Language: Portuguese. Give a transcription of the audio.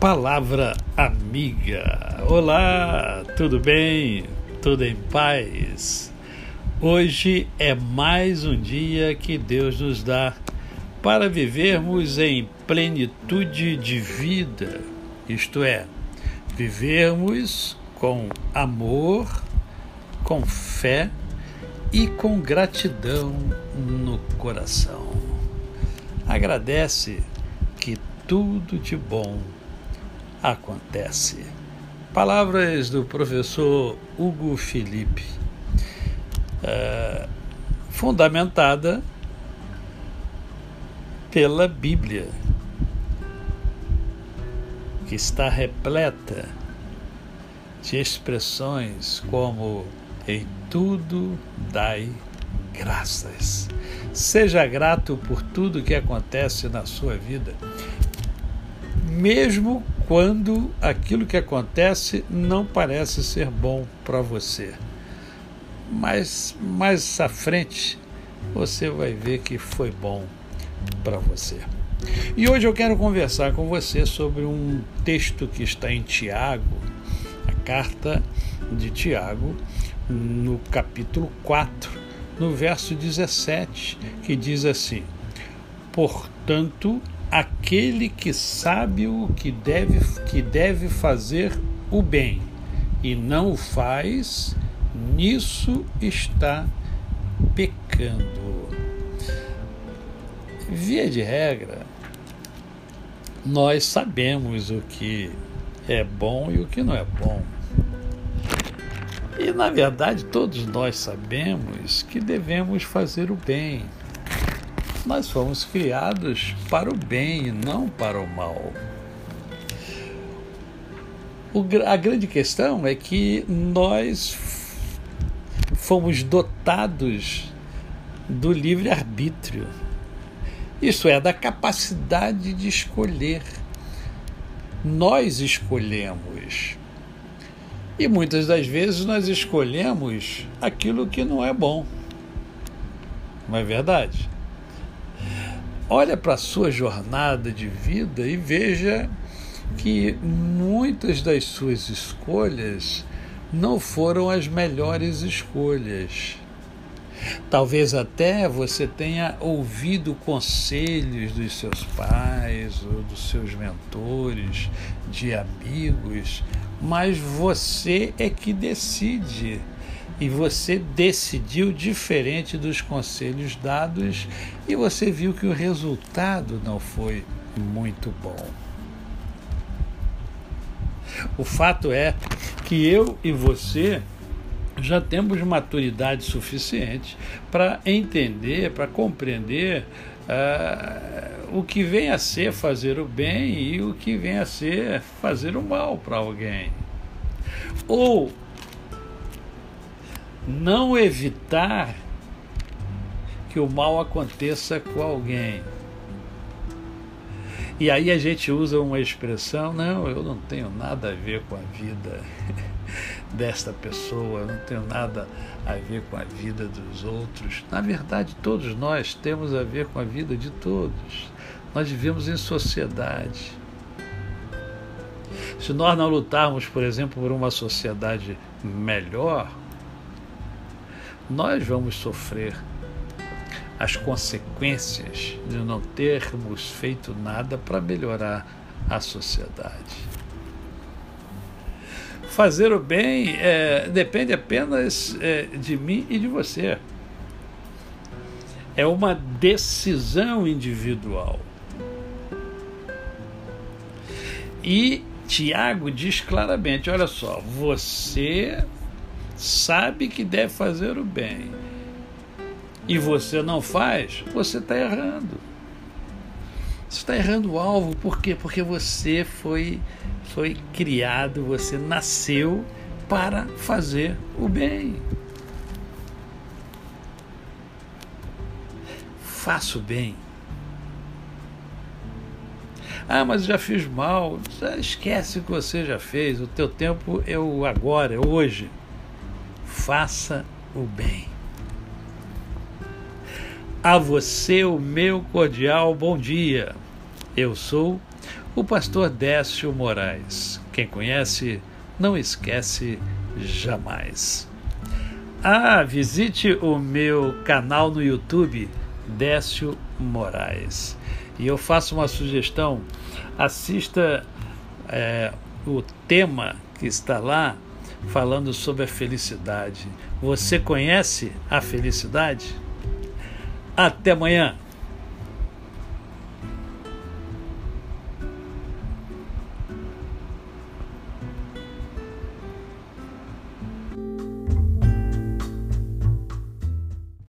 Palavra amiga. Olá, tudo bem? Tudo em paz? Hoje é mais um dia que Deus nos dá para vivermos em plenitude de vida, isto é, vivermos com amor, com fé e com gratidão no coração. Agradece que tudo de bom acontece. Palavras do professor Hugo Felipe, uh, fundamentada pela Bíblia, que está repleta de expressões como em tudo dai graças. Seja grato por tudo que acontece na sua vida, mesmo quando aquilo que acontece não parece ser bom para você. Mas mais à frente você vai ver que foi bom para você. E hoje eu quero conversar com você sobre um texto que está em Tiago, a carta de Tiago, no capítulo 4, no verso 17, que diz assim: Portanto, aquele que sabe o que deve, que deve fazer o bem e não o faz, nisso está pecando. Via de regra, nós sabemos o que é bom e o que não é bom. E na verdade, todos nós sabemos que devemos fazer o bem nós fomos criados para o bem não para o mal. O, a grande questão é que nós fomos dotados do livre-arbítrio. Isso é, da capacidade de escolher. Nós escolhemos. E muitas das vezes nós escolhemos aquilo que não é bom. Não é verdade? Olha para a sua jornada de vida e veja que muitas das suas escolhas não foram as melhores escolhas. Talvez até você tenha ouvido conselhos dos seus pais ou dos seus mentores, de amigos, mas você é que decide e você decidiu diferente dos conselhos dados e você viu que o resultado não foi muito bom. O fato é que eu e você já temos maturidade suficiente para entender, para compreender uh, o que vem a ser fazer o bem e o que vem a ser fazer o mal para alguém. Ou não evitar que o mal aconteça com alguém. E aí a gente usa uma expressão: não, eu não tenho nada a ver com a vida desta pessoa, eu não tenho nada a ver com a vida dos outros. Na verdade, todos nós temos a ver com a vida de todos. Nós vivemos em sociedade. Se nós não lutarmos, por exemplo, por uma sociedade melhor, nós vamos sofrer as consequências de não termos feito nada para melhorar a sociedade. Fazer o bem é, depende apenas é, de mim e de você. É uma decisão individual. E Tiago diz claramente: olha só, você sabe que deve fazer o bem e você não faz, você está errando. Você está errando o alvo, por quê? Porque você foi, foi criado, você nasceu para fazer o bem. Faça o bem. Ah, mas já fiz mal. Esquece o que você já fez. O teu tempo é o agora, é hoje faça o bem. A você o meu cordial bom dia. Eu sou o pastor Décio Moraes. Quem conhece, não esquece jamais. Ah, visite o meu canal no YouTube, Décio Moraes. E eu faço uma sugestão: assista é, o tema que está lá falando sobre a felicidade. Você conhece a felicidade? Até amanhã!